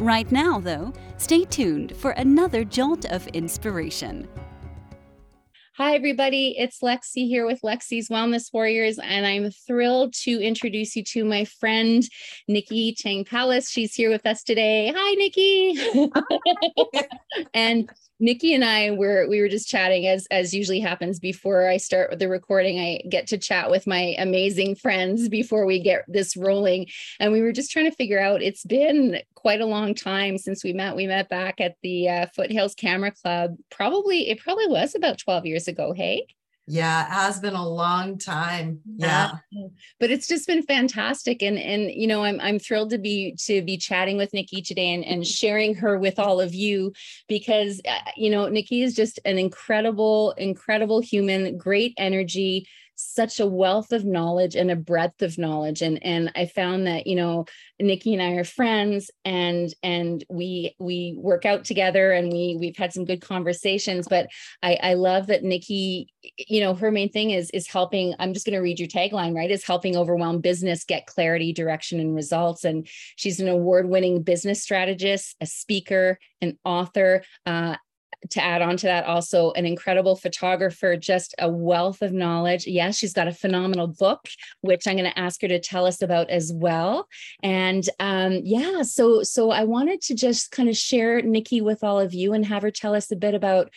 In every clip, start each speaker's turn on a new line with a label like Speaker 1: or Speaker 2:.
Speaker 1: Right now, though, stay tuned for another jolt of inspiration.
Speaker 2: Hi, everybody. It's Lexi here with Lexi's Wellness Warriors, and I'm thrilled to introduce you to my friend, Nikki Chang Palace. She's here with us today. Hi, Nikki. and Nikki and I were we were just chatting as as usually happens before I start the recording. I get to chat with my amazing friends before we get this rolling, and we were just trying to figure out. It's been quite a long time since we met. We met back at the uh, Foothills Camera Club. Probably it probably was about twelve years ago. Hey.
Speaker 3: Yeah, it has been a long time. Yeah.
Speaker 2: yeah. But it's just been fantastic. And and you know, I'm I'm thrilled to be to be chatting with Nikki today and, and sharing her with all of you because uh, you know, Nikki is just an incredible, incredible human, great energy, such a wealth of knowledge and a breadth of knowledge. And and i found that you know nikki and i are friends and and we we work out together and we we've had some good conversations. But i i love that nikki you know her main thing is is helping i'm just going to read your tagline right? Is helping overwhelmed business get clarity direction and results. And she's an award-winning business strategist a speaker an author uh, to add on to that, also an incredible photographer, just a wealth of knowledge. Yes, she's got a phenomenal book, which I'm going to ask her to tell us about as well. And um, yeah, so so I wanted to just kind of share Nikki with all of you and have her tell us a bit about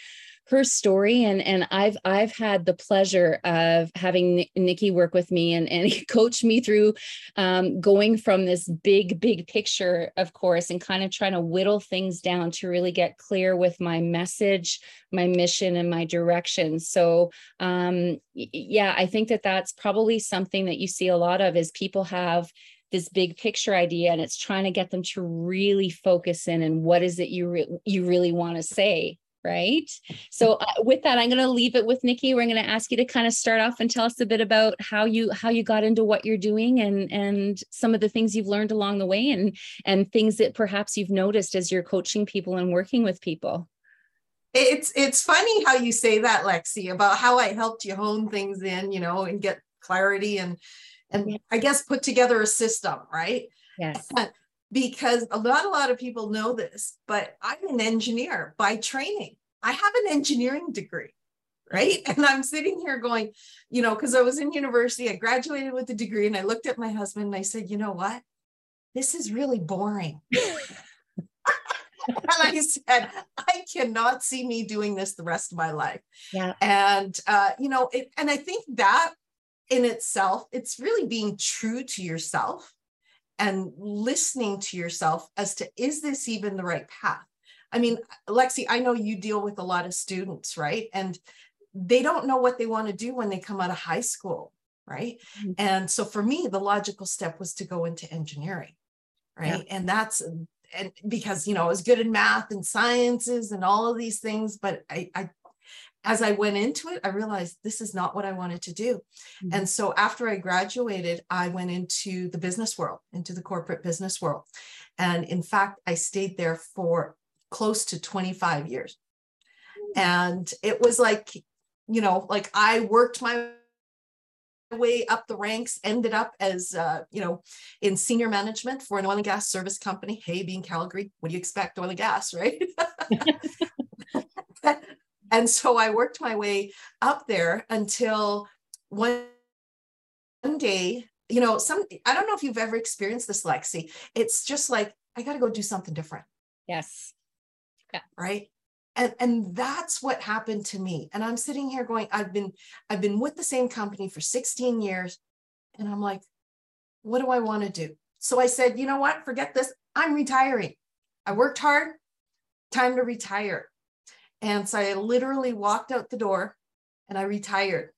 Speaker 2: her story and and I've I've had the pleasure of having Nikki work with me and and coach me through um, going from this big big picture of course and kind of trying to whittle things down to really get clear with my message my mission and my direction. So um, yeah I think that that's probably something that you see a lot of is people have this big picture idea and it's trying to get them to really focus in and what is it you re- you really want to say right? So uh, with that, I'm going to leave it with Nikki. We're going to ask you to kind of start off and tell us a bit about how you how you got into what you're doing and and some of the things you've learned along the way and and things that perhaps you've noticed as you're coaching people and working with people.
Speaker 3: It's it's funny how you say that, Lexi, about how I helped you hone things in, you know, and get clarity and and yeah. I guess put together a system, right?
Speaker 2: Yes
Speaker 3: because a lot, a lot of people know this, but I'm an engineer by training. I have an engineering degree, right? And I'm sitting here going, you know, because I was in university, I graduated with a degree, and I looked at my husband and I said, you know what? This is really boring. and I said, I cannot see me doing this the rest of my life.
Speaker 2: Yeah.
Speaker 3: And, uh, you know, it, and I think that in itself, it's really being true to yourself and listening to yourself as to is this even the right path? I mean, Lexi, I know you deal with a lot of students, right? And they don't know what they want to do when they come out of high school, right? Mm-hmm. And so for me, the logical step was to go into engineering, right? Yeah. And that's and because you know I was good in math and sciences and all of these things, but I, I as I went into it, I realized this is not what I wanted to do. Mm-hmm. And so after I graduated, I went into the business world, into the corporate business world. And in fact, I stayed there for close to 25 years. And it was like, you know, like I worked my way up the ranks ended up as uh, you know in senior management for an oil and gas service company hey being calgary what do you expect oil and gas right And so I worked my way up there until one, one day, you know, some, I don't know if you've ever experienced this, Lexi. It's just like, I got to go do something different.
Speaker 2: Yes.
Speaker 3: Yeah. Right. And, and that's what happened to me. And I'm sitting here going, I've been, I've been with the same company for 16 years. And I'm like, what do I want to do? So I said, you know what? Forget this. I'm retiring. I worked hard. Time to retire. And so I literally walked out the door and I retired,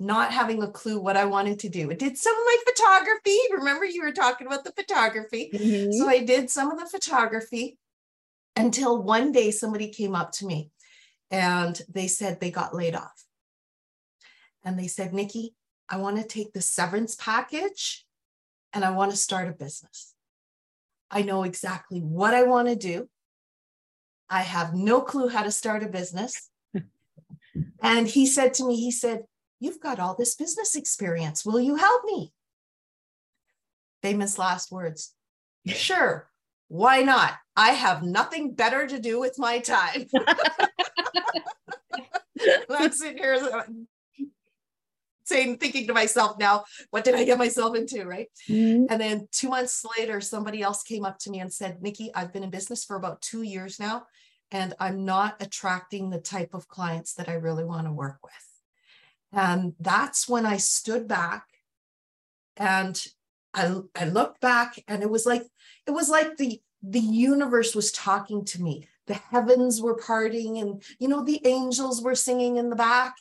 Speaker 3: not having a clue what I wanted to do. I did some of my photography. Remember, you were talking about the photography. Mm-hmm. So I did some of the photography until one day somebody came up to me and they said they got laid off. And they said, Nikki, I want to take the severance package and I want to start a business. I know exactly what I want to do. I have no clue how to start a business. and he said to me, he said, You've got all this business experience. Will you help me? Famous last words. Sure. Why not? I have nothing better to do with my time. I'm sitting here saying, thinking to myself now, what did I get myself into? Right. Mm-hmm. And then two months later, somebody else came up to me and said, Nikki, I've been in business for about two years now, and I'm not attracting the type of clients that I really want to work with. And that's when I stood back and I, I looked back and it was like, it was like the, the universe was talking to me. The heavens were parting and, you know, the angels were singing in the back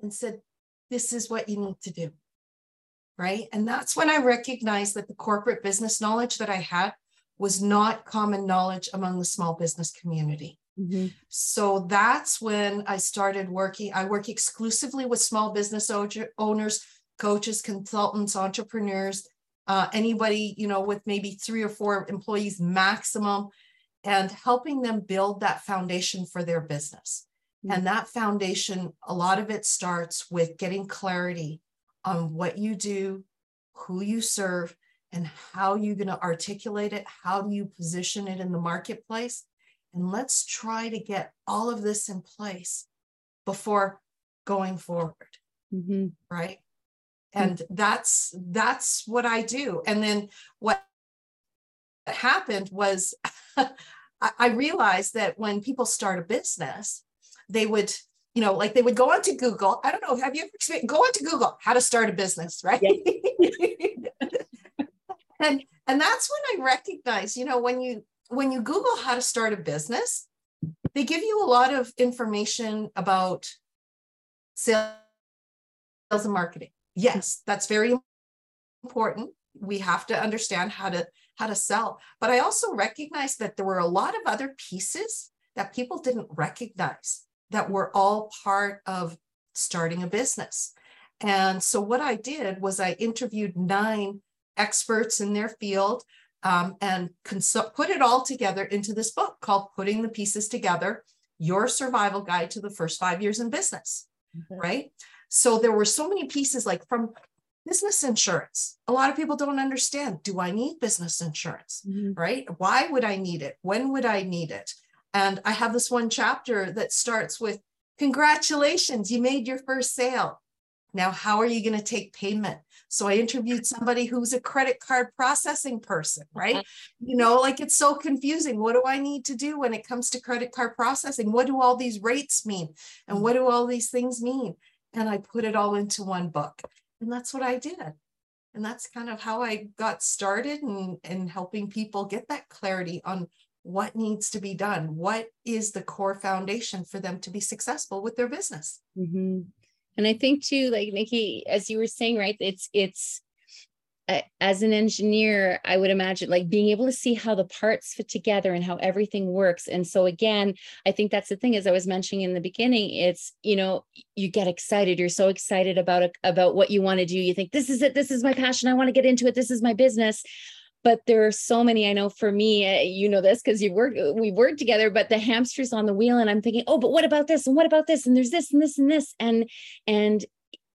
Speaker 3: and said, this is what you need to do. Right. And that's when I recognized that the corporate business knowledge that I had was not common knowledge among the small business community. Mm-hmm. So that's when I started working. I work exclusively with small business owners, coaches, consultants, entrepreneurs, uh, anybody, you know, with maybe three or four employees maximum, and helping them build that foundation for their business. Mm-hmm. And that foundation, a lot of it starts with getting clarity on what you do, who you serve, and how you're going to articulate it. How do you position it in the marketplace? And let's try to get all of this in place before going forward. Mm-hmm. Right. And mm-hmm. that's that's what I do. And then what happened was I realized that when people start a business, they would you know, like they would go onto Google. I don't know. Have you ever go onto Google how to start a business, right? and and that's when I recognize, you know, when you when you Google how to start a business, they give you a lot of information about sales sales and marketing. Yes, that's very important. We have to understand how to how to sell. But I also recognize that there were a lot of other pieces that people didn't recognize that were all part of starting a business. And so what I did was I interviewed nine experts in their field um, and put it all together into this book called Putting the Pieces Together Your Survival Guide to the First Five Years in Business. Mm-hmm. Right. So there were so many pieces like from business insurance. A lot of people don't understand do I need business insurance? Mm-hmm. Right. Why would I need it? When would I need it? And I have this one chapter that starts with Congratulations, you made your first sale. Now, how are you going to take payment? So I interviewed somebody who's a credit card processing person, right? Uh-huh. You know, like it's so confusing. What do I need to do when it comes to credit card processing? What do all these rates mean? And what do all these things mean? And I put it all into one book. And that's what I did. And that's kind of how I got started and in, in helping people get that clarity on what needs to be done. What is the core foundation for them to be successful with their business?
Speaker 2: Mm-hmm. And I think too, like Nikki, as you were saying, right, it's it's uh, as an engineer, I would imagine like being able to see how the parts fit together and how everything works. And so again, I think that's the thing as I was mentioning in the beginning, it's, you know, you get excited. You're so excited about about what you want to do. You think this is it, this is my passion. I want to get into it. This is my business but there are so many i know for me eh, you know this because you've worked we've worked together but the hamsters on the wheel and i'm thinking oh but what about this and what about this and there's this and this and this? And and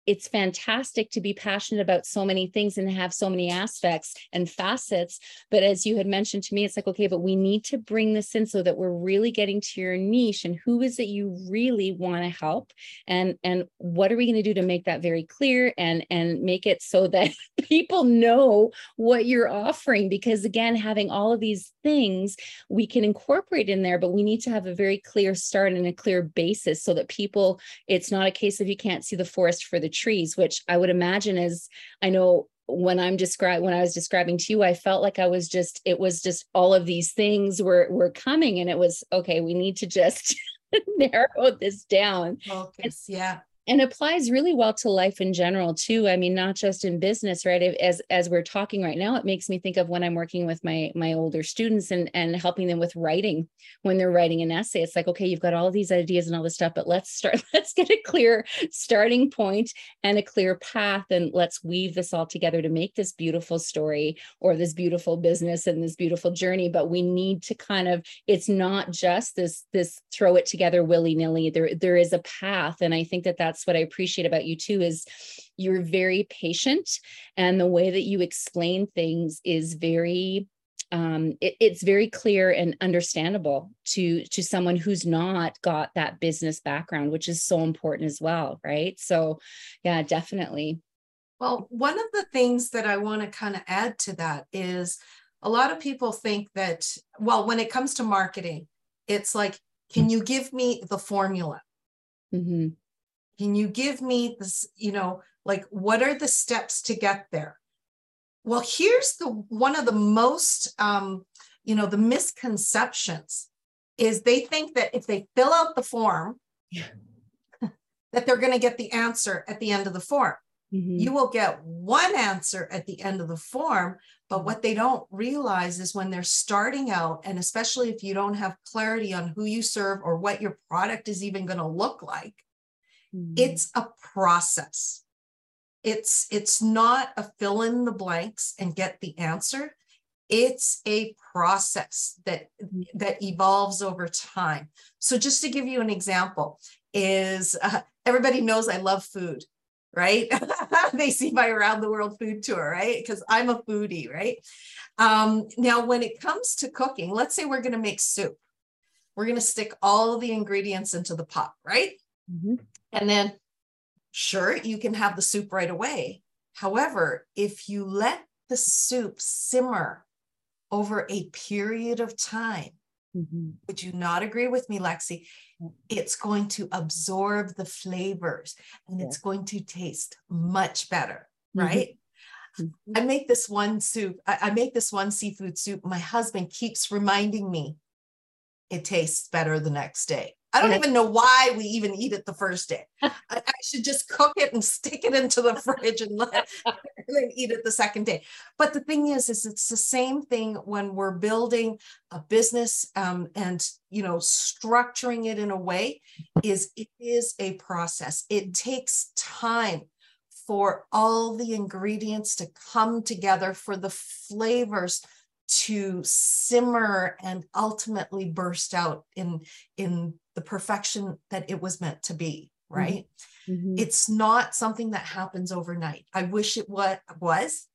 Speaker 2: it's fantastic to be passionate about so many things and have so many aspects and facets. But as you had mentioned to me, it's like, okay, but we need to bring this in so that we're really getting to your niche and who is it you really want to help? And and what are we going to do to make that very clear and and make it so that people know what you're offering? Because again, having all of these things we can incorporate in there, but we need to have a very clear start and a clear basis so that people, it's not a case of you can't see the forest for the trees, which I would imagine is, I know when I'm describing when I was describing to you, I felt like I was just it was just all of these things were were coming, and it was okay. We need to just narrow this down.
Speaker 3: Focus, yeah.
Speaker 2: And applies really well to life in general too. I mean not just in business right? As as we're talking right now it makes me think of when i'm working with my my older students and and helping them with writing. When they're writing an essay it's like okay you've got all these ideas and all this stuff but let's start let's get a clear starting point and a clear path and let's weave this all together to make this beautiful story or this beautiful business and this beautiful journey. But we need to kind of it's not just this this throw it together willy-nilly. There there is a path. And i think that that's that's what I appreciate about you too is you're very patient and the way that you explain things is very um, it, it's very clear and understandable to to someone who's not got that business background which is so important as well right? So yeah definitely.
Speaker 3: Well one of the things that i want to kind of add to that is a lot of people think that well when it comes to marketing it's like can you give me the formula? Mm-hmm. Can you give me this, you know, like what are the steps to get there? Well, here's the one of the most um, you know, the misconceptions is they think that if they fill out the form, yeah. that they're going to get the answer at the end of the form. Mm-hmm. You will get one answer at the end of the form, but what they don't realize is when they're starting out, and especially if you don't have clarity on who you serve or what your product is even going to look like, Mm-hmm. It's a process. It's it's not a fill in the blanks and get the answer. It's a process that mm-hmm. that evolves over time. So just to give you an example is uh, everybody knows I love food, right? they see my around the world food tour, right? Because I'm a foodie, right? Um, now, when it comes to cooking, let's say we're going to make soup. We're going to stick all of the ingredients into the pot, right? Mm-hmm. And then, sure, you can have the soup right away. However, if you let the soup simmer over a period of time, mm-hmm. would you not agree with me, Lexi? It's going to absorb the flavors and yeah. it's going to taste much better, mm-hmm. right? Mm-hmm. I make this one soup, I, I make this one seafood soup. My husband keeps reminding me it tastes better the next day. I don't even know why we even eat it the first day. I, I, should just cook it and stick it into the fridge and let and then eat it the second day. But the thing is, is it's the same thing when we're building a business um, and you know structuring it in a way. Is it is a process. It takes time for all the ingredients to come together for the flavors to simmer and ultimately burst out in in the perfection that it was meant to be right? Mm-hmm. it's not something that happens overnight. I wish it what was.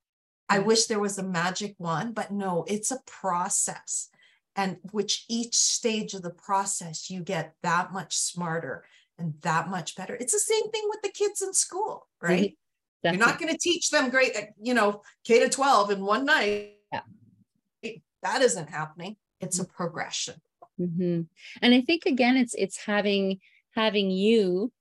Speaker 3: I mm-hmm. wish there was a magic one but no it's a process. And which each stage of the process you get that much smarter and that much better. It's the same thing with the kids in school right? Mm-hmm. you're not going to teach them great you know k to 12 in one night. Yeah. That isn't happening it's a mm-hmm. progression
Speaker 2: Mm-hmm. And I think again, it's it's having having you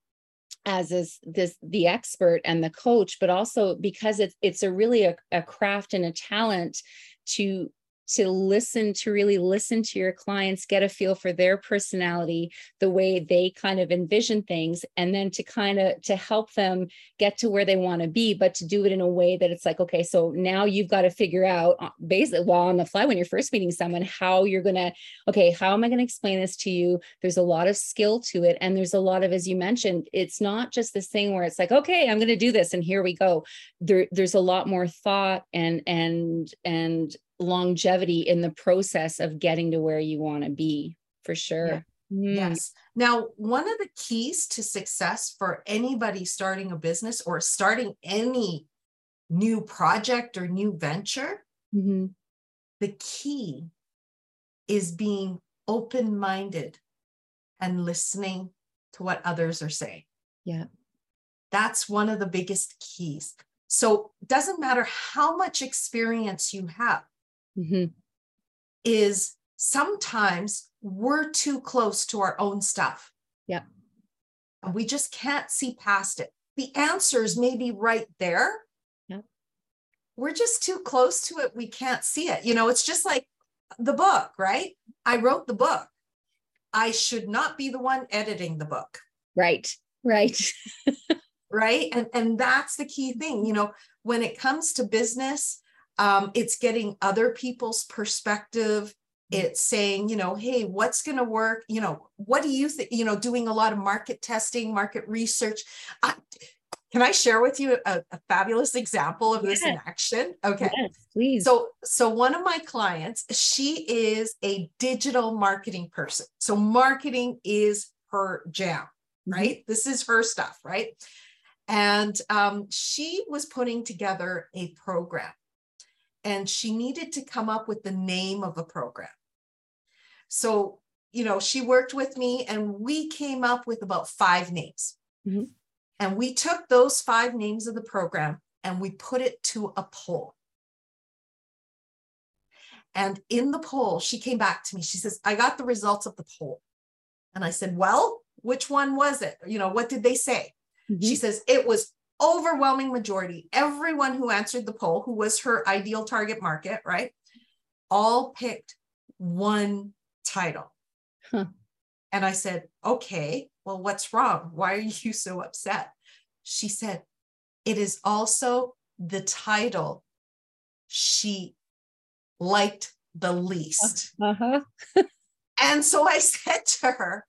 Speaker 2: as is this the expert and the coach, but also because it's it's a really a, a craft and a talent to to listen to really listen to your clients get a feel for their personality the way they kind of envision things and then to kind of to help them get to where they want to be but to do it in a way that it's like okay so now you've got to figure out uh, basically while on the fly when you're first meeting someone how you're going to okay how am i going to explain this to you? There's a lot of skill to it and there's a lot of as you mentioned it's not just this thing where it's like okay i'm going to do this and here we go. There, there's a lot more thought and and and longevity in the process of getting to where you want to be for sure. Yeah.
Speaker 3: Mm. Yes. Now, one of the keys to success for anybody starting a business or starting any new project or new venture, mm-hmm. the key is being open minded and listening to what others are saying.
Speaker 2: Yeah.
Speaker 3: That's one of the biggest keys. So, it doesn't matter how much experience you have mm-hmm. is sometimes we're too close to our own stuff.
Speaker 2: Yeah.
Speaker 3: And we just can't see past it. The answers may be right there.
Speaker 2: Yeah.
Speaker 3: We're just too close to it. We can't see it. You know, it's just like the book, right? I wrote the book. I should not be the one editing the book.
Speaker 2: Right. Right.
Speaker 3: right. And, and that's the key thing. You know, when it comes to business, um, it's getting other people's perspective. It's saying, you know, hey, what's going to work? You know, what do you think? You know, doing a lot of market testing, market research. I, can I share with you a, a fabulous example of this in action? Okay.
Speaker 2: Yes, please.
Speaker 3: So, so one of my clients, she is a digital marketing person. So marketing is her jam, mm-hmm. right? Mm-hmm. This is her stuff, right? And um, she was putting together a program and she needed to come up with the name of a program. So, you know, she worked with me and we came up with about five names. Mm-hmm. And we took those five names of the program and we put it to a poll. And in the poll, she came back to me. She says, I got the results of the poll. And I said, Well, which one was it? You know, what did they say? Mm-hmm. She says, It was overwhelming majority. Everyone who answered the poll, who was her ideal target market, right? All picked one title. Huh. And I said, Okay, well, what's wrong? Why are you so upset? She said, It is also the title she liked the least. Uh-huh. and so I said to her,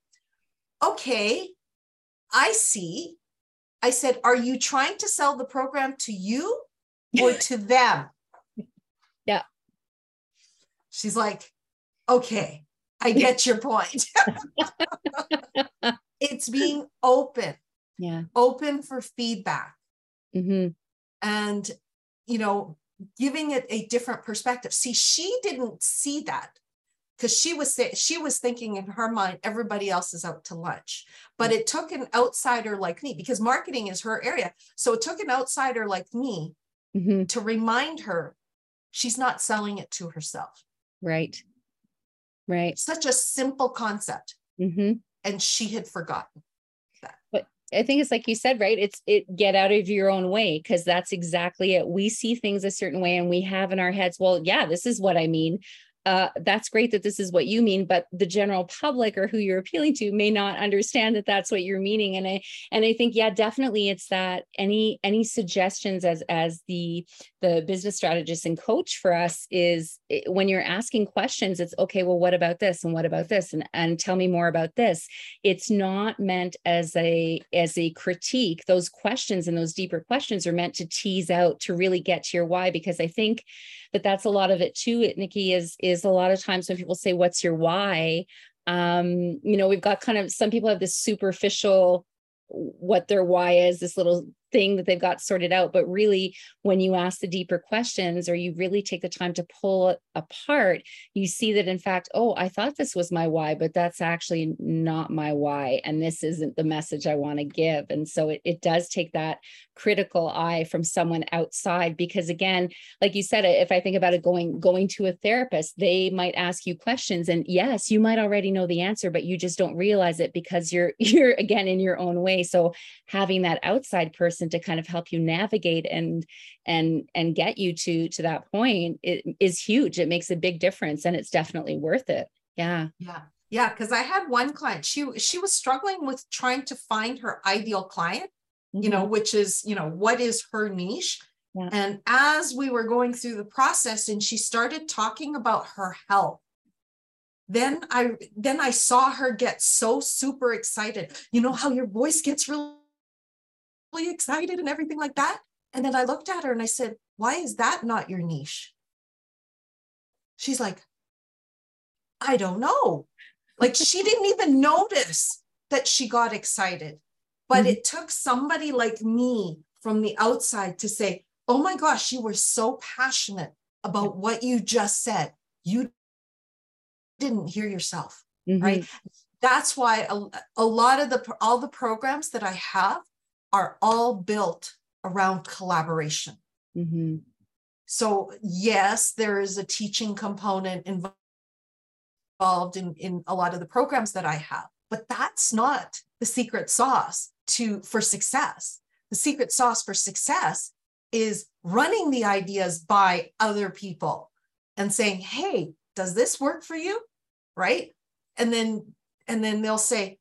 Speaker 3: Okay, I see. I said, Are you trying to sell the program to you or to them?
Speaker 2: Yeah.
Speaker 3: She's like, Okay, I get your point. it's being open.
Speaker 2: Yeah.
Speaker 3: Open for feedback. Mm-hmm. And, you know, giving it a different perspective. See, she didn't see that because she was she was thinking in her mind everybody else is out to lunch. But it took an outsider like me because marketing is her area. So it took an outsider like me mm-hmm. to remind her she's not selling it to herself.
Speaker 2: Right. Right.
Speaker 3: Such a simple concept. Mm-hmm. and she had forgotten that.
Speaker 2: But I think it's like you said, right? It's it get out of your own way because that's exactly it. We see things a certain way and we have in our heads, well, yeah, this is what I mean uh, that's great that this is what you mean, but the general public or who you're appealing to may not understand that that's what you're meaning. And I and I think yeah, definitely it's that any any suggestions as as the the business strategist and coach for us is eh, when you're asking questions, it's okay. Well, what about this and what about this and and tell me more about this. It's not meant as a as a critique. Those questions and those deeper questions are meant to tease out to really get to your why because I think but that's a lot of it too it nikki is is a lot of times when people say what's your why um you know we've got kind of some people have this superficial what their why is this little thing that they've got sorted out. But really, when you ask the deeper questions or you really take the time to pull apart, you see that in fact, oh, I thought this was my why, but that's actually not my why. And this isn't the message I want to give. And so it, it does take that critical eye from someone outside because again like you said if i think about it going going to a therapist they might ask you questions and yes you might already know the answer but you just don't realize it because you're you're again in your own way so having that outside person to kind of help you navigate and and and get you to to that point is huge it makes a big difference and it's definitely worth it yeah
Speaker 3: yeah yeah because i had one client she she was struggling with trying to find her ideal client mm-hmm. you know mm-hmm. which is you know what is her niche yeah. and as we were going through the process and she started talking about her health then i then i saw her get so super excited you know how your voice gets really, really excited and everything like that. And then I looked at her and I said, Why is that not your niche? She's like, I don't know. Like she didn't even notice that she got excited. But mm-hmm. it took somebody like me from the outside to say, Oh my gosh, you were so passionate about what you just said. You didn't hear yourself. Mm-hmm. Right. That's why a, a lot of the all the programs that I have are all built around collaboration. Mm-hmm. So, yes, there is a teaching component involved in, in a lot of the programs that I have, but that's not the secret sauce to for success. The secret sauce for success is running the ideas by other people and saying, "Hey, does this work for you?" Right? And then and then they'll say,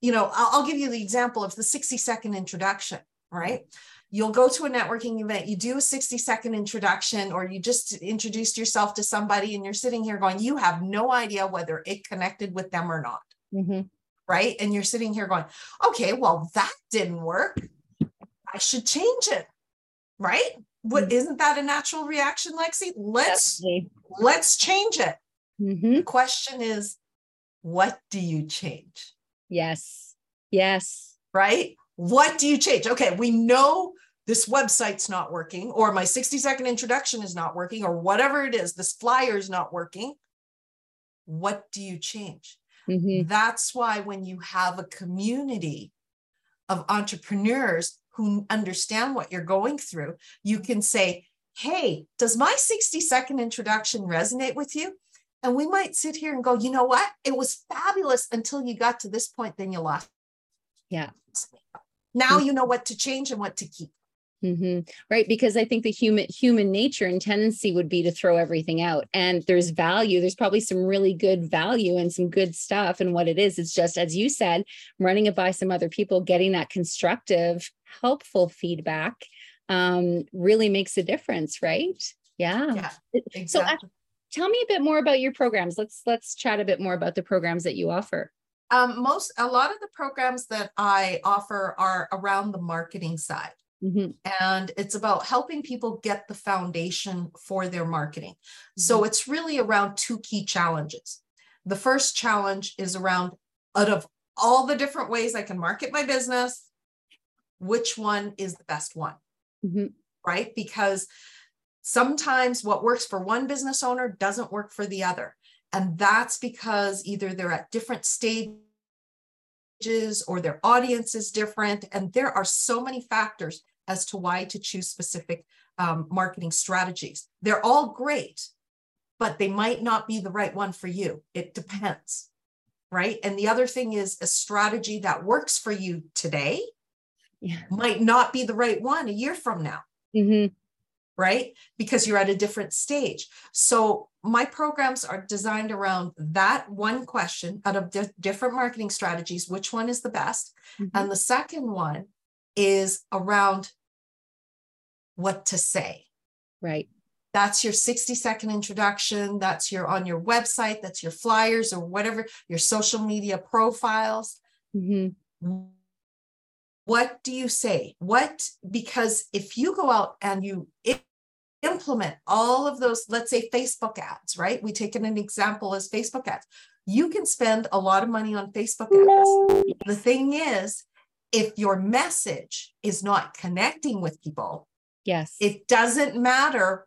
Speaker 3: you know, I'll, I'll give you the example of the 60 second introduction, right? You'll go to a networking event, you do a 60 second introduction, or you just introduced yourself to somebody and you're sitting here going, you have no idea whether it connected with them or not.
Speaker 2: Mm-hmm.
Speaker 3: Right. And you're sitting here going, okay, well, that didn't work. I should change it. Right. What
Speaker 2: Mhm.
Speaker 3: isn't that a natural reaction, Lexi? Let's
Speaker 2: Definitely.
Speaker 3: let's change it.
Speaker 2: Mhm.
Speaker 3: The question is, what do you change?
Speaker 2: Yes. Yes.
Speaker 3: Right? What do you change? Okay, we know this website's not working, or my 60 second introduction is not working, or whatever it is, this flyer is not working. What do you change?
Speaker 2: Mhm.
Speaker 3: That's why when you have a community of entrepreneurs who understand what you're going through, you can say, Hey, does my 60 second introduction resonate with you? And we might sit here and go, You know what? It was fabulous until you got to this point, then you lost.
Speaker 2: Yeah.
Speaker 3: Now you know what to change and what to keep.
Speaker 2: hmm Right. Because I think the human human nature and tendency would be to throw everything out. And there's value. There's probably some really good value and some good stuff. And what it is, it's just as you said, running it by some other people, getting that constructive, helpful feedback um, really makes a difference, right? Yeah.
Speaker 3: Yeah,
Speaker 2: So uh, tell me a bit more about your programs. Let's let's chat a bit more about the programs that you offer.
Speaker 3: Um, most, a lot of the programs that I offer are around the marketing side.
Speaker 2: Mhm.
Speaker 3: and it's about helping people get the foundation for their marketing. So it's really around two key challenges. The first challenge is around out of all the different ways I can market my business, which one is the best one,
Speaker 2: Mhm.
Speaker 3: right? Because sometimes what works for one business owner doesn't work for the other. And that's because either they're at different stages or their audience is different. And there are so many factors as to why to choose specific um, marketing strategies. They're all great, but they might not be the right one for you. It depends, right? And the other thing is a strategy that works for you today
Speaker 2: Yeah.
Speaker 3: might not be the right one a year from now
Speaker 2: Mhm.
Speaker 3: Right? Because you're at a different stage. So my programs are designed around that one question out of di- different marketing strategies, which one is the best?
Speaker 2: Mhm.
Speaker 3: And the second one is around what to say.
Speaker 2: Right.
Speaker 3: That's your 60 second introduction. That's your on your website. That's your flyers or whatever, your social media profiles.
Speaker 2: Mhm.
Speaker 3: What do you say? What because if you go out and you implement all of those let's say facebook ads right? We take an example as facebook ads. You can spend a lot of money on facebook ads. The thing is if your message is not connecting with people
Speaker 2: Yes.
Speaker 3: it doesn't matter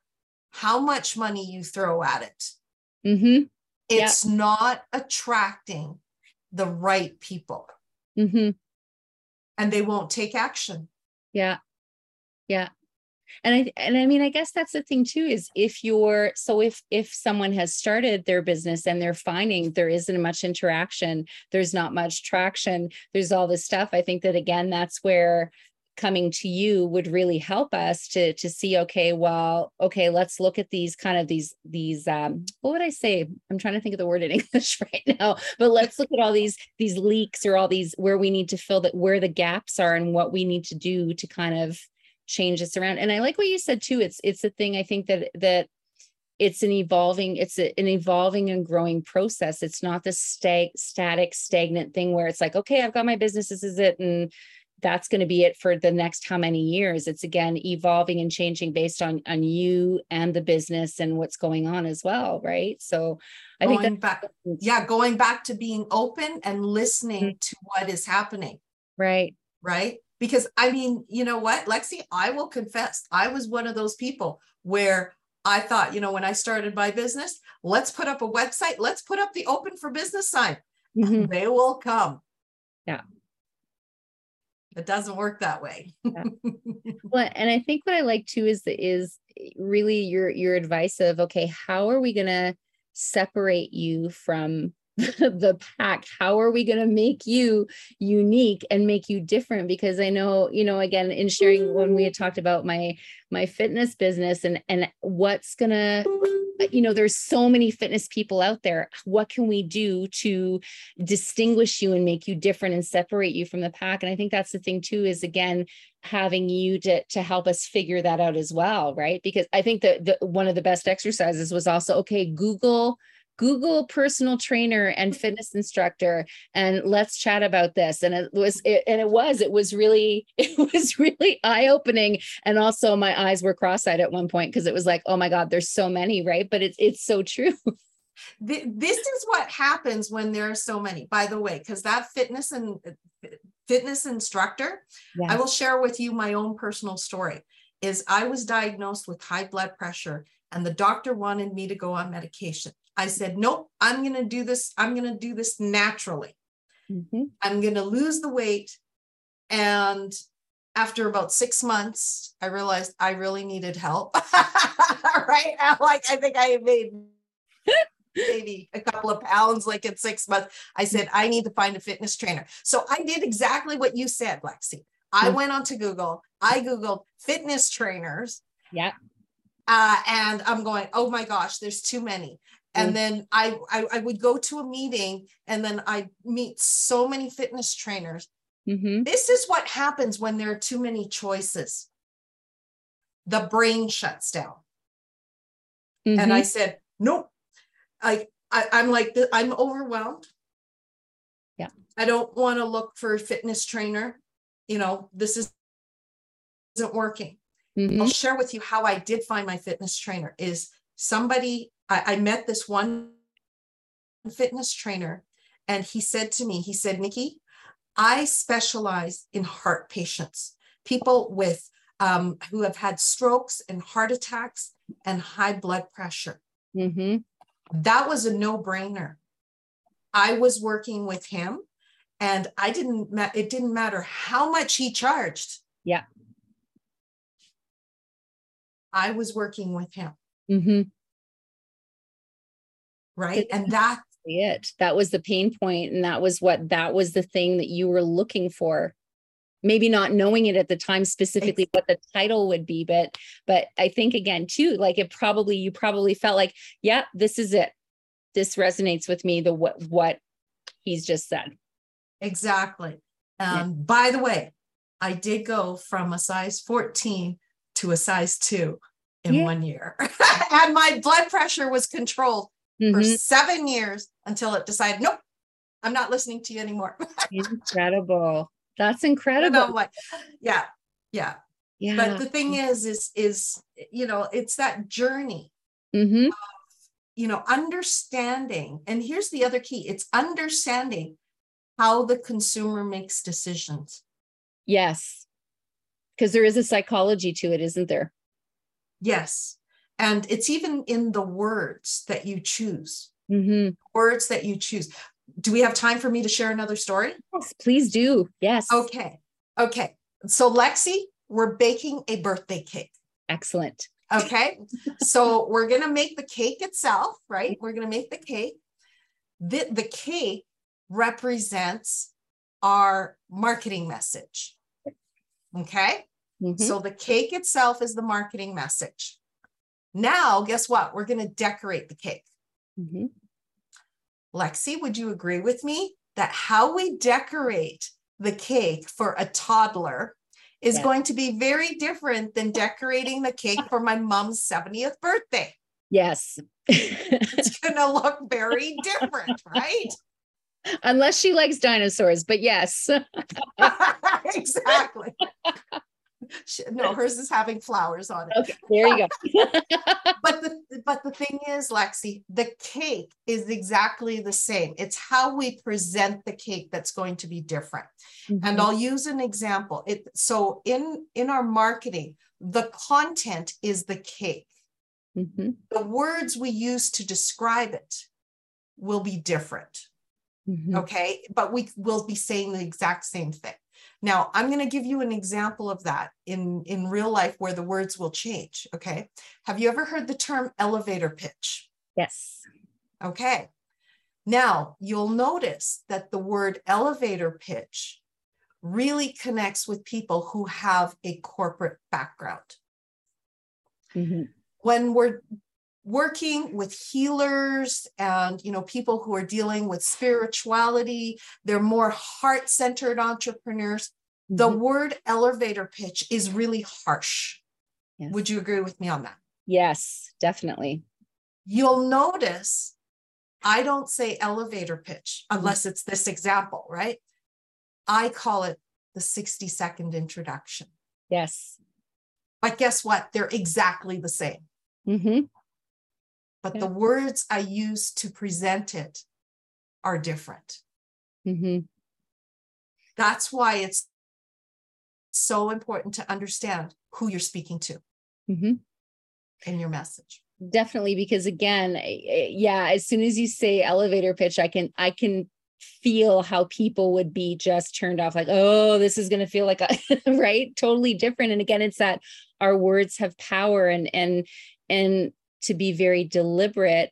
Speaker 3: how much money you throw at it.
Speaker 2: Mm-hmm.
Speaker 3: It's not attracting the right people.
Speaker 2: Mm-hmm.
Speaker 3: And they won't take action
Speaker 2: Yeah. Yeah. And I and I mean I guess that's the thing too is if you're so if if someone has started their business and they're finding there isn't much interaction, there's not much traction, there's all this stuff, I think that again that's where coming to you would really help us to to see okay well okay let's look at these kind of these these um what would i say? I'm trying to think of the word in english right now but let's look at all these these leaks or all these where we need to fill that where the gaps are and what we need to do to kind of change this around. And i like what you said too it's it's a thing i think that that it's an evolving it's a, an evolving and growing process. It's not this stag, static stagnant thing where it's like okay i've got my business this is it and that's going to be it for the next how many years. It's again evolving and changing based on on you and the business and what's going on as well right? So i think
Speaker 3: going
Speaker 2: that
Speaker 3: back yeah going back to being open and listening to what is happening.
Speaker 2: Right.
Speaker 3: Right? Because i mean you know what lexi i will confess i was one of those people where i thought you know when i started my business let's put up a website let's put up the open for business sign
Speaker 2: Mhm.
Speaker 3: they will come.
Speaker 2: Yeah.
Speaker 3: It doesn't work that way.
Speaker 2: Well and i think what i like too is the is really your your advice of okay how are we going to separate you from the pack. How are we going to make you unique and make you different? Because i know you know again in sharing when we had talked about my my fitness business and and what's going to you know there's so many fitness people out there. What can we do to distinguish you and make you different and separate you from the pack? And i think that's the thing too is again having you to to help us figure that out as well right? Because i think that the, one of the best exercises was also okay google Google personal trainer and mm-hmm. fitness instructor and let's chat about this. And it was, it, and it was, it was really, it was really eye opening. And also my eyes were cross eyed at one point because it was like, oh my God, there's so many, right? But it's, it's so true.
Speaker 3: This is what happens when there are so many, by the way, because that fitness and fitness instructor, yes. I will share with you my own personal story is I was diagnosed with high blood pressure and the doctor wanted me to go on medication. I said, nope, I'm going to do this. I'm going to do this naturally. Mm-hmm. I'm going to lose the weight. And after about six months, I realized I really needed help. right. I'm like, I think I made maybe a couple of pounds like in six months. I said, I need to find a fitness trainer. So I did exactly what you said, Lexi. I mm-hmm. went onto Google, I Googled fitness trainers.
Speaker 2: Yeah.
Speaker 3: Uh, and I'm going, oh my gosh, there's too many and mm. then I, I, I would go to a meeting and then I meet so many fitness trainers. Mm-hmm. This is what happens when there are too many choices. The brain shuts down. Mm-hmm. And I mm-hmm. said, nope. I, I I'm like I'm overwhelmed.
Speaker 2: Yeah.
Speaker 3: I don't want to look for a fitness trainer. You know, this is isn't working. Mm-hmm. I'll share with you how I did find my fitness trainer is somebody I, I met this one fitness trainer and he said to me, he said, Nikki, I specialize in heart patients, people with um, who have had strokes and heart attacks and high blood pressure. Mm-hmm. That was a no brainer. I was working with him and I didn't, ma- it didn't matter how much he charged.
Speaker 2: Yeah.
Speaker 3: I was working with him.
Speaker 2: Mm-hmm.
Speaker 3: Right? And that
Speaker 2: it. That was the pain point and that was what that was the thing that you were looking for. Maybe not knowing it at the time specifically what the title would be but but i think again too like it probably you probably felt like yeah this is it. This resonates with me the what what he's just said.
Speaker 3: Exactly. Um yeah. by the way i did go from a size 14 to a size 2 in yeah. one year and my blood pressure was controlled mm-hmm. for seven years until it decided, nope, I'm not listening to you anymore.
Speaker 2: incredible. That's incredible.
Speaker 3: Like, yeah, yeah. Yeah. But the thing is, is, is, you know, it's that journey. Mm-hmm. Of, you know, understanding. And here's the other key it's understanding how the consumer makes decisions.
Speaker 2: Yes. Because there is a psychology to it, isn't there?
Speaker 3: Yes. And it's even in the words that you choose,
Speaker 2: mm-hmm.
Speaker 3: words that you choose. Do we have time for me to share another story?
Speaker 2: Yes, please do. Yes.
Speaker 3: Okay. Okay. So, Lexi, we're baking a birthday cake.
Speaker 2: Excellent.
Speaker 3: Okay. so, we're going to make the cake itself, right? We're going to make the cake. The, the cake represents our marketing message. Okay. Mm-hmm. So, the cake itself is the marketing message. Now, guess what? We're going to decorate the cake. Mm-hmm. Lexi, would you agree with me that how we decorate the cake for a toddler is going to be very different than decorating the cake for my mom's 70th birthday?
Speaker 2: Yes.
Speaker 3: it's going to look very different, right?
Speaker 2: Unless she likes dinosaurs, but yes.
Speaker 3: exactly no, hers is having flowers on it.
Speaker 2: Okay, there you go.
Speaker 3: but the but the thing is, Lexi, the cake is exactly the same. It's how we present the cake that's going to be different. Mm-hmm. And I'll use an example. It so in in our marketing, the content is the cake. Mm-hmm. The words we use to describe it will be different. Mm-hmm. Okay. But we will be saying the exact same thing. Now, I'm going to give you an example of that in, in real life where the words will change. Okay. Have you ever heard the term elevator pitch?
Speaker 2: Yes.
Speaker 3: Okay. Now, you'll notice that the word elevator pitch really connects with people who have a corporate background. Mm-hmm. When we're working with healers and you know people who are dealing with spirituality. They're more heart-centered entrepreneurs. Mm-hmm. the word elevator pitch is really harsh. Yes. would you agree with me on that?
Speaker 2: Yes definitely.
Speaker 3: You'll notice i don't say elevator pitch mm-hmm. unless it's this example right? I call it the 60 second introduction.
Speaker 2: Yes.
Speaker 3: But guess what? They're exactly the same. Mm-hmm but yeah. the words I use to present it are different. Mm-hmm. That's why it's so important to understand who you're speaking to mm-hmm. in your message
Speaker 2: definitely because again yeah as soon as you say elevator pitch i can i can feel how people would be just turned off like oh this is going to feel like a right totally different and again it's that our words have power and and and to be very deliberate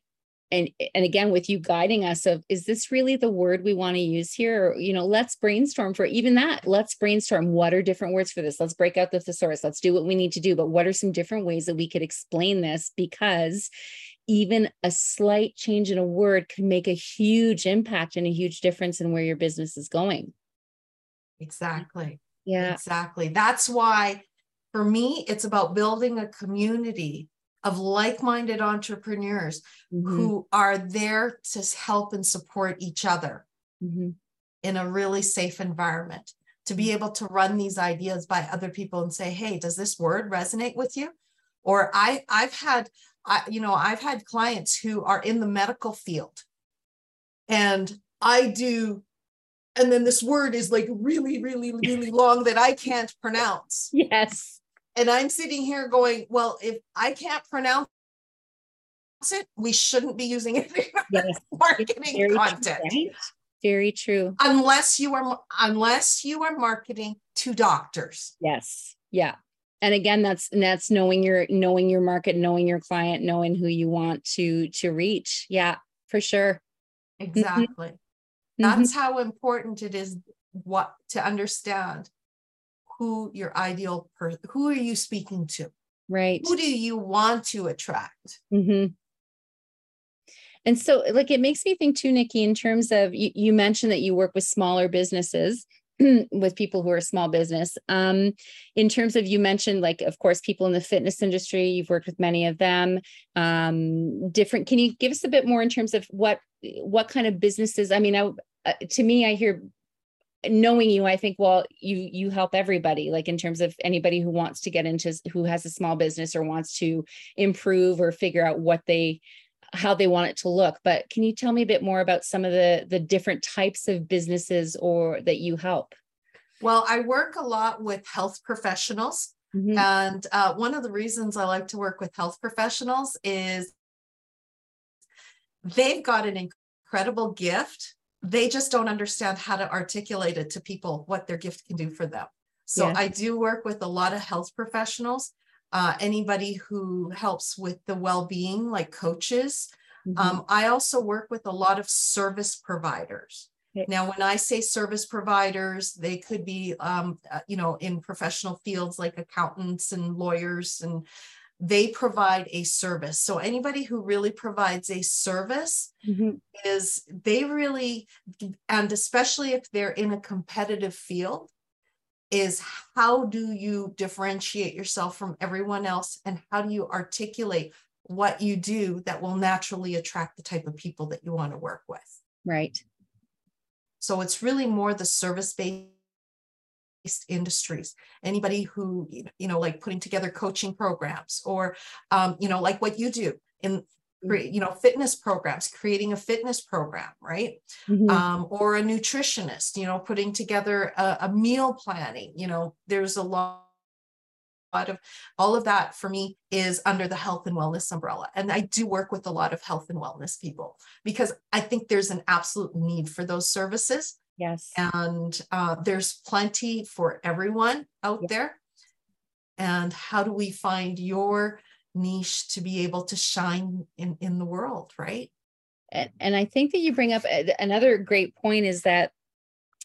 Speaker 2: and and again with you guiding us of is this really the word we want to use here? Or, you know let's brainstorm for even that. Let's brainstorm what are different words for this. Let's break out the thesaurus. Let's do what we need to do. But what are some different ways that we could explain this? Because even a slight change in a word can make a huge impact and a huge difference in where your business is going.
Speaker 3: Exactly.
Speaker 2: Yeah.
Speaker 3: Exactly. That's why for me it's about building a community of like-minded entrepreneurs mm-hmm. who are there to help and support each other mm-hmm. in a really safe environment to be mm-hmm. able to run these ideas by other people and say hey does this word resonate with you or i i've had I, you know i've had clients who are in the medical field and i do and then this word is like really really really long that i can't pronounce
Speaker 2: yes
Speaker 3: and I'm sitting here going, well, if I can't pronounce it, we shouldn't be using it in yes. marketing Very content.
Speaker 2: True, right? Very true.
Speaker 3: Unless you are unless you are marketing to doctors.
Speaker 2: Yes. Yeah. And again, that's that's knowing your knowing your market, knowing your client, knowing who you want to to reach. Yeah, for sure.
Speaker 3: Exactly. Mm-hmm. That's mm-hmm. how important it is what to understand who your ideal person who are you speaking to?
Speaker 2: Right.
Speaker 3: Who do you want to attract?
Speaker 2: Mm-hmm. and so like it makes me think too nikki in terms of you, you mentioned that you work with smaller businesses with people who are small business. Um, in terms of you mentioned like of course people in the fitness industry you've worked with many of them um, different can you give us a bit more in terms of what what kind of businesses i mean I, uh, to me i hear knowing you i think well you you help everybody like in terms of anybody who wants to get into who has a small business or wants to improve or figure out what they how they want it to look but can you tell me a bit more about some of the the different types of businesses or that you help
Speaker 3: well i work a lot with health professionals mm-hmm. and uh, one of the reasons i like to work with health professionals is they've got an incredible gift they just don't understand how to articulate it to people what their gift can do for them. So yeah. I do work with a lot of health professionals, uh, anybody who helps with the well-being, like coaches. Mm-hmm. Um, I also work with a lot of service providers. Okay. Now, when I say service providers, they could be, um, uh, you know, in professional fields like accountants and lawyers and they provide a service. So anybody who really provides a service mm-hmm. is they really, and especially if they're in a competitive field, is how do you differentiate yourself from everyone else and how do you articulate what you do that will naturally attract the type of people that you want to work with?
Speaker 2: Right.
Speaker 3: So it's really more the service based industries anybody who you know like putting together coaching programs or um, you know like what you do in mm. you know fitness programs creating a fitness program right mm-hmm. um, or a nutritionist you know putting together a, a meal planning you know there's a lot lot of all of that for me is under the health and wellness umbrella. And I do work with a lot of health and wellness people because I think there's an absolute need for those services.
Speaker 2: Yes.
Speaker 3: And uh, there's plenty for everyone out there. And how do we find your niche to be able to shine in, in the world, right?
Speaker 2: And, and I think that you bring up another great point is that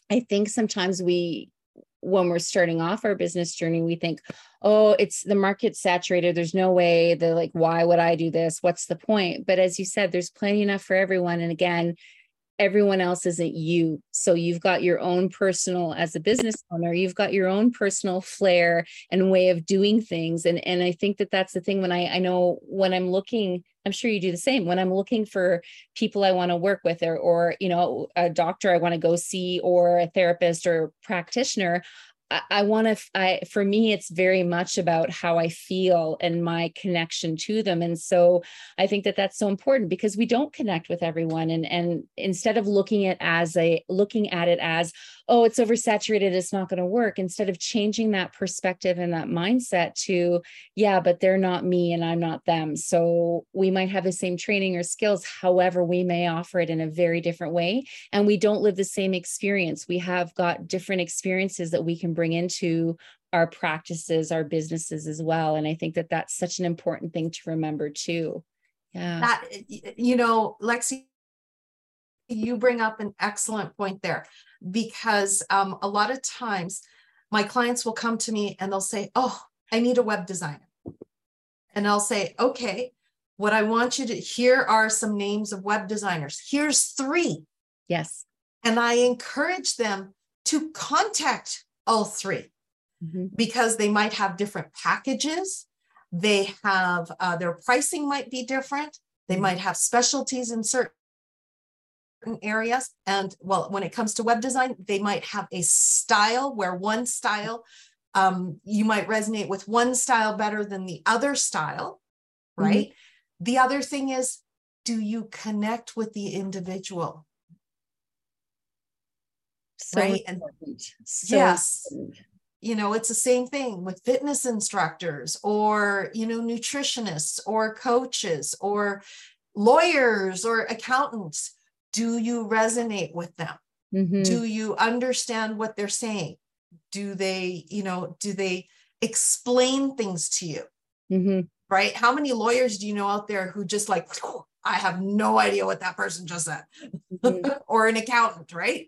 Speaker 2: I think sometimes we, when we're starting off our business journey, we think, oh, it's the market saturated. There's no way. The like, why would I do this? What's the point? But as you said, there's plenty enough for everyone. And again, everyone else isn't you. So you've got your own personal, as a business owner, you've got your own personal flair and way of doing things. And, and I think that that's the thing when I, I know when I'm looking, I'm sure you do the same when I'm looking for people I want to work with or, or, you know, a doctor I want to go see or a therapist or practitioner, I, I want to, I, for me, it's very much about how I feel and my connection to them. And so I think that that's so important because we don't connect with everyone. And, and instead of looking at as a, looking at it as, oh, it's oversaturated, it's not going to work, instead of changing that perspective and that mindset to, yeah, but they're not me and I'm not them. So we might have the same training or skills. However, we may offer it in a very different way. And we don't live the same experience. We have got different experiences that we can bring into our practices, our businesses as well. And I think that that's such an important thing to remember too. Yeah.
Speaker 3: That, you know, Lexi, you bring up an excellent point there because um, a lot of times my clients will come to me and they'll say, Oh, I need a web designer. And I'll say, Okay, what I want you to here are some names of web designers. Here's three.
Speaker 2: Yes.
Speaker 3: And I encourage them to contact all 3 mm-hmm. because they might have different packages. They have uh, their pricing might be different. They mm-hmm. might have specialties in certain areas. And well, when it comes to web design, they might have a style where one style, um, you might resonate with one style better than the other style, mm-hmm. right? Mm-hmm. The other thing is, do you connect with the individual?
Speaker 2: So right? And
Speaker 3: so yes. Important. You know, it's the same thing with fitness instructors or, you know, nutritionists or coaches or lawyers or accountants. Do you resonate with them? Mm-hmm. Do you understand what they're saying? Do they, you know, do they explain things to you? Mm-hmm. Right? How many lawyers do you know out there who just like, I have no idea what that person just said, mm-hmm. or an accountant, right?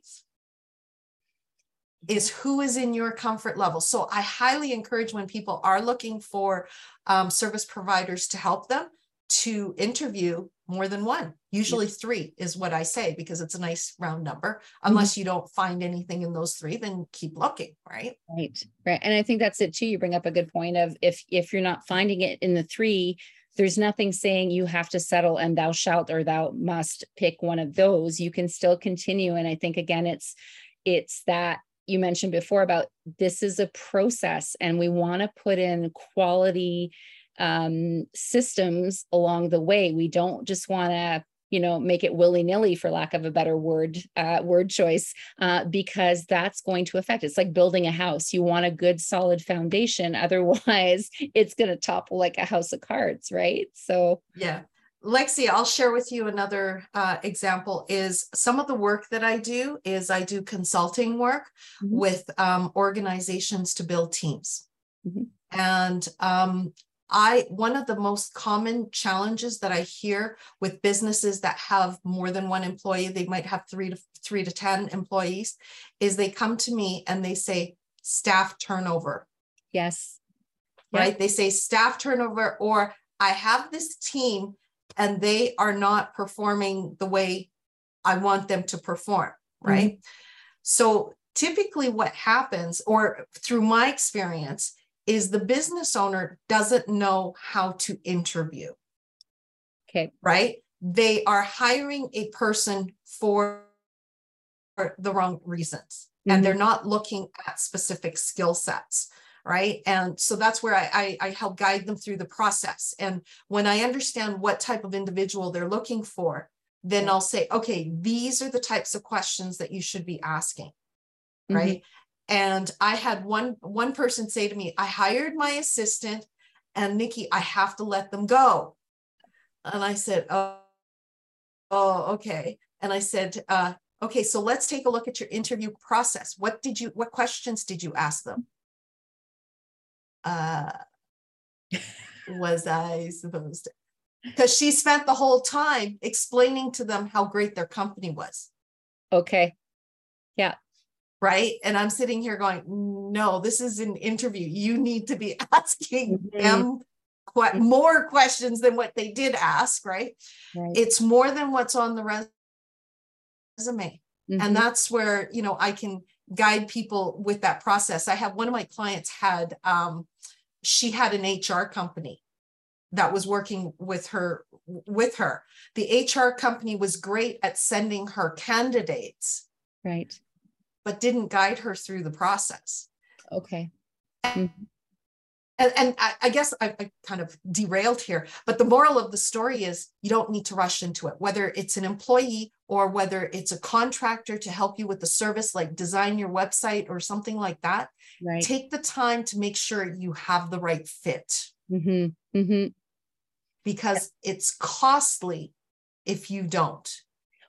Speaker 3: is who is in your comfort level. So I highly encourage when people are looking for um, service providers to help them to interview more than one. Usually three is what I say because it's a nice round number. Mm-hmm. Unless you don't find anything in those three, then keep looking, right?
Speaker 2: Right. Right. And I think that's it too. You bring up a good point of if if you're not finding it in the three, there's nothing saying you have to settle and thou shalt or thou must pick one of those. You can still continue. And I think again, it's it's that you mentioned before about this is a process and we want to put in quality um, systems along the way. We don't just want to you know make it willy-nilly for lack of a better word uh, word choice uh, because that's going to affect it's like building a house you want a good solid foundation otherwise it's going to topple like a house of cards right so
Speaker 3: yeah Lexi, I'll share with you another uh, example is some of the work that I do is I do consulting work mm-hmm. with um, organizations to build teams. Mm-hmm. And um, I one of the most common challenges that I hear with businesses that have more than one employee, they might have three to three to 10 employees, is they come to me and they say staff turnover.
Speaker 2: Yes.
Speaker 3: Right. Yep. They say staff turnover, or I have this team and they are not performing the way I want them to perform, right? Mm-hmm. So typically what happens or through my experience is the business owner doesn't know how to interview.
Speaker 2: Okay.
Speaker 3: Right? They are hiring a person for the wrong reasons mm-hmm. and they're not looking at specific skill sets right and so that's where I, I, I help guide them through the process and when i understand what type of individual they're looking for then i'll say okay these are the types of questions that you should be asking mm-hmm. right mm-hmm. And i had one one person say to me i hired my assistant and nikki i have to let them go and i said oh, oh okay and i said uh, okay so let's take a look at your interview process what did you what questions did you ask them uh, was I supposed to because she spent the whole time explaining to them how great their company was.
Speaker 2: Okay. Yeah.
Speaker 3: Right. And I'm sitting here going, no, this is an interview. You need to be asking mm-hmm. them qu- more questions than what they did ask. Right? right. It's more than what's on the resume. Mm-hmm. And that's where, you know, I can guide people with that process. I have one of my clients had, um, she had an HR company that was working with her with her the hr company was great at sending her candidates
Speaker 2: right
Speaker 3: but didn't guide her through the process
Speaker 2: okay
Speaker 3: mm-hmm. and, and I, I guess I, I kind of derailed here but the moral of the story is you don't need to rush into it whether it's an employee or whether it's a contractor to help you with the service like design your website or something like that right. take the time to make sure you have the right fit
Speaker 2: mm-hmm. Mm-hmm
Speaker 3: because it's costly if you don't.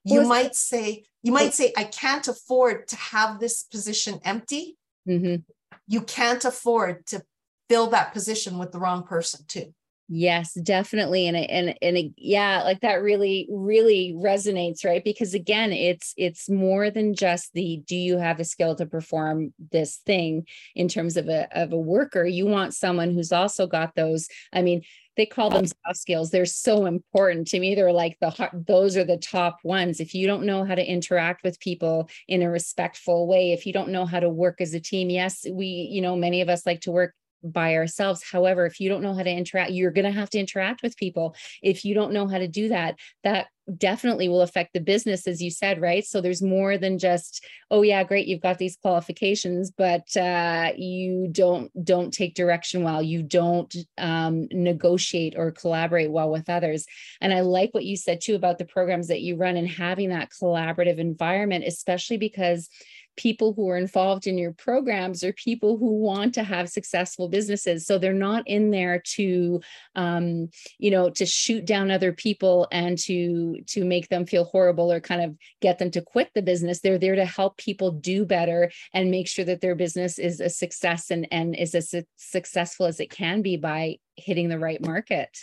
Speaker 3: You might say, you might say, I can't afford to have this position empty. Mm-hmm. You can't afford to fill that position with the wrong person, too.
Speaker 2: Yes, definitely. And and and yeah, like that really really resonates, right? Because again, it's it's more than just the do you have a skill to perform this thing in terms of a of a worker. You want someone who's also got those. I mean, they call them soft skills. They're so important to me. They're like the those are the top ones. If you don't know how to interact with people in a respectful way, if you don't know how to work as a team, yes, we, you know, many of us like to work by ourselves. However, if you don't know how to interact, you're going to have to interact with people. If you don't know how to do that, that definitely will affect the business, as you said, right? So there's more than just, oh yeah, great, you've got these qualifications, but uh, you don't don't take direction well. You don't um, negotiate or collaborate well with others. And I like what you said too about the programs that you run and having that collaborative environment, especially because people who are involved in your programs are people who want to have successful businesses. So they're not in there to um, you know to shoot down other people and to to make them feel horrible or kind of get them to quit the business. They're there to help people do better and make sure that their business is a success and and is as successful as it can be by hitting the right market.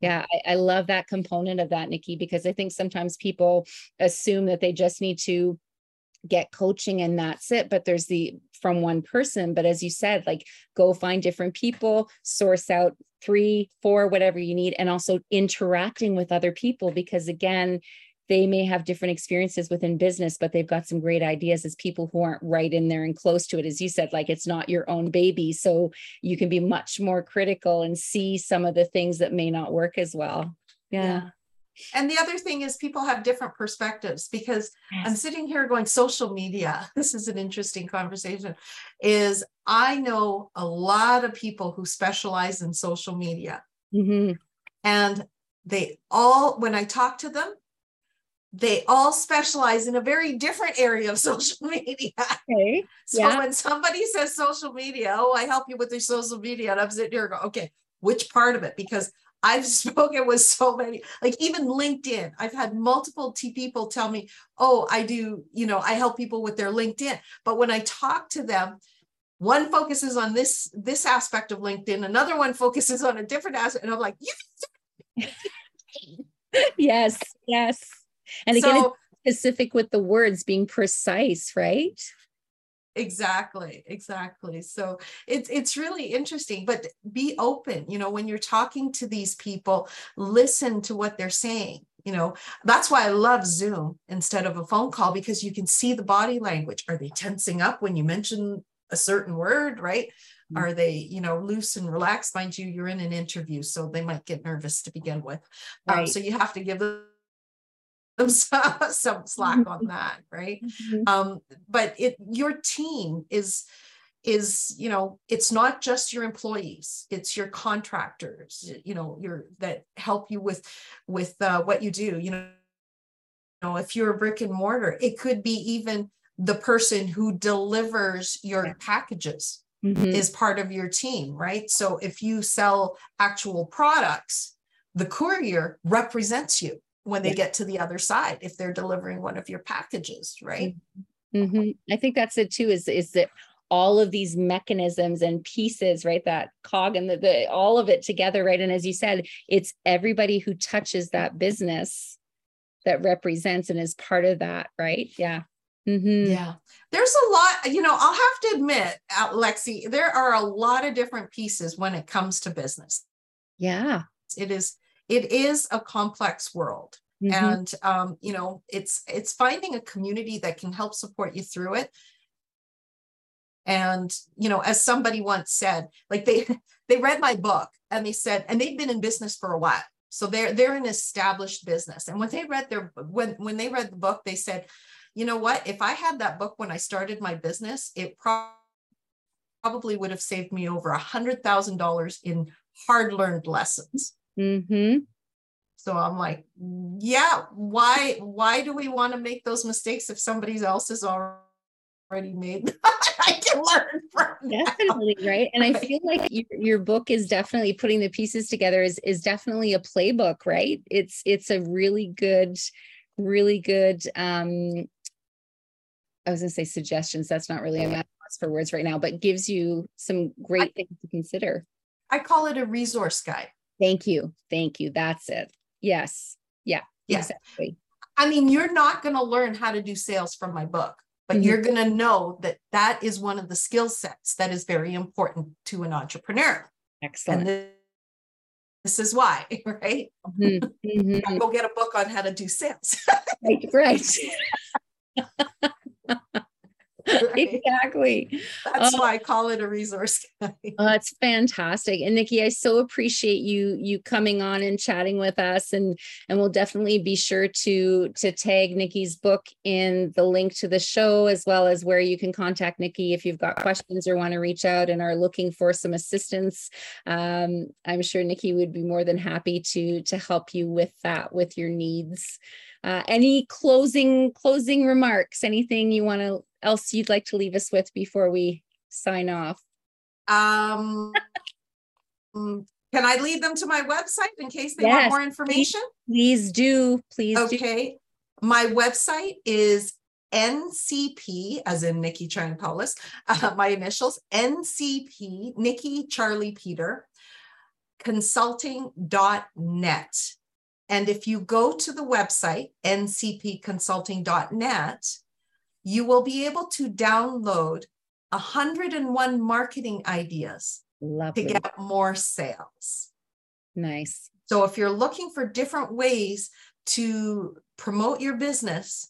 Speaker 2: Yeah, I, I, love that component of that, Nikki, because I think sometimes people assume that they just need to get coaching and that's it but there's the from one person but as you said like go find different people source out three four whatever you need and also interacting with other people because again they may have different experiences within business but they've got some great ideas as people who aren't right in there and close to it. As you said like it's not your own baby so you can be much more critical and see some of the things that may not work as well. Yeah. yeah
Speaker 3: and the other thing is people have different perspectives because yes. i'm sitting here going social media this is an interesting conversation is i know a lot of people who specialize in social media mm-hmm. and they all when i talk to them they all specialize in a very different area of social media. Okay. So yeah. when somebody says social media, oh, I help you with your social media, and I'm sitting here going, okay, which part of it? Because I've spoken with so many, like even LinkedIn. I've had multiple T people tell me, oh, I do, you know, I help people with their LinkedIn. But when I talk to them, one focuses on this this aspect of LinkedIn, another one focuses on a different aspect. And I'm like,
Speaker 2: yes, yes. And again, so, specific with the words being precise, right?
Speaker 3: Exactly exactly. So it's it's really interesting but be open you know when you're talking to these people listen to what they're saying you know? That's why i love zoom instead of a phone call because you can see the body language. Are they tensing up when you mention a certain word right? Mm-hmm. are they you know loose and relaxed? Mind you you're in an interview so they might get nervous to begin with. Um, right. um, so you have to give them some, some slack on that right mm-hmm. um, but it your team is is you know it's not just your employees it's your contractors you know your that help you with with uh, what you do you know, you know if you're a brick and mortar it could be even the person who delivers your yeah. packages mm-hmm. is part of your team right so if you sell actual products the courier represents you when they yeah. get to the other side if they're delivering one of your packages right
Speaker 2: mm-hmm. i think that's it too is is that all of these mechanisms and pieces, right? That cog and the, the all of it together, right? And as you said, it's everybody who touches that business that represents and is part of that, right? Yeah.
Speaker 3: Mm-hmm. Yeah. There's a lot, you know, I'll have to admit, Lexi, there are a lot of different pieces when it comes to business.
Speaker 2: Yeah.
Speaker 3: It is, it is a complex world. Mm-hmm. And um, you know, it's it's finding a community that can help support you through it. And you know, as somebody once said, like they they read my book and they said, and they've been in business for a while. So they're they're an established business. And when they read their when when they read the book, they said, you know what? If I had that book when I started my business, it pro- probably would have saved me over a hundred thousand dollars in hard learned lessons.
Speaker 2: Mm-hmm.
Speaker 3: So I'm like, yeah, why why do we want to make those mistakes if somebody else has already made I can learn from
Speaker 2: definitely right? And I feel like your, your book is definitely putting the pieces together is is definitely a playbook right? It's it's a really good really good um I was going to say suggestions. That's not really a match for words right now but gives you some great I, things to consider.
Speaker 3: I call it a resource guide
Speaker 2: thank you thank you that's it Yes. Yeah.
Speaker 3: Yes. Exactly. I mean, you're not going to learn how to do sales from my book, but mm-hmm. you're going to know that that is one of the skill sets that is very important to an entrepreneur.
Speaker 2: Excellent.
Speaker 3: And this is why, right? Mm-hmm. Mm-hmm. Go get a book on how to do sales.
Speaker 2: right. Right. exactly.
Speaker 3: That's why I call it a resource
Speaker 2: guide. Oh, that's fantastic. And Nikki, I so appreciate you you coming on and chatting with us. And and we'll definitely be sure to to tag Nikki's book in the link to the show, as well as where you can contact Nikki if you've got questions or want to reach out and are looking for some assistance. Um, I'm sure Nikki would be more than happy to to help you with that with your needs. Uh, any closing closing remarks? Anything you want to else you'd like to leave us with before we sign off?
Speaker 3: Um, can I lead them to my website in case they yes, want more information?
Speaker 2: Please, please do. Please.
Speaker 3: Okay. Do. My website is NCP, as in Nikki Chang Paulus, uh, my initials, NCP, Nikki Charlie Peter, consulting.net. And if you go to the website, ncpconsulting.net, you will be able to download 101 marketing ideas Lovely. to get more sales.
Speaker 2: Nice.
Speaker 3: So if you're looking for different ways to promote your business,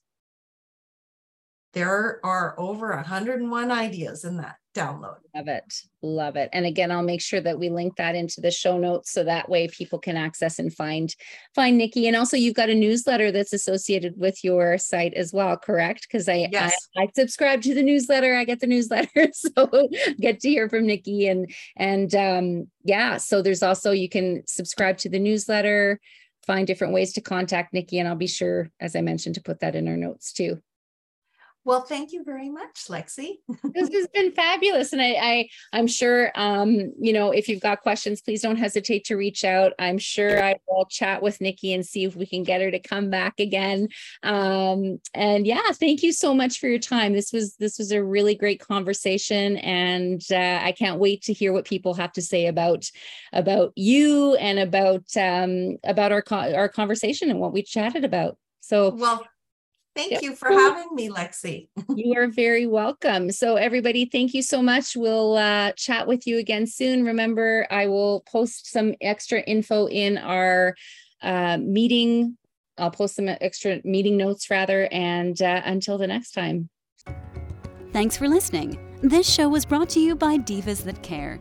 Speaker 3: there are over 101 ideas in that download.
Speaker 2: Love it. Love it. And again, I'll make sure that we link that into the show notes so that way people can access and find find Nikki. And also you've got a newsletter that's associated with your site as well, correct? Because I, yes. I, I subscribe to the newsletter. I get the newsletter. So get to hear from Nikki. And and um yeah, so there's also you can subscribe to the newsletter, find different ways to contact Nikki. And I'll be sure, as I mentioned, to put that in our notes too.
Speaker 3: Well, thank you very much, Lexi.
Speaker 2: this has been fabulous. And I, I I'm sure um, you know, if you've got questions, please don't hesitate to reach out. I'm sure I will chat with Nikki and see if we can get her to come back again. Um, and yeah, thank you so much for your time. This was this was a really great conversation. And uh, I can't wait to hear what people have to say about about you and about um about our our conversation and what we chatted about. So
Speaker 3: well Thank yep. you for having me, Lexi.
Speaker 2: you are very welcome. So, everybody, thank you so much. We'll uh, chat with you again soon. Remember, I will post some extra info in our uh, meeting. I'll post some extra meeting notes rather. And uh, until the next time.
Speaker 1: Thanks for listening. This show was brought to you by Divas That Care.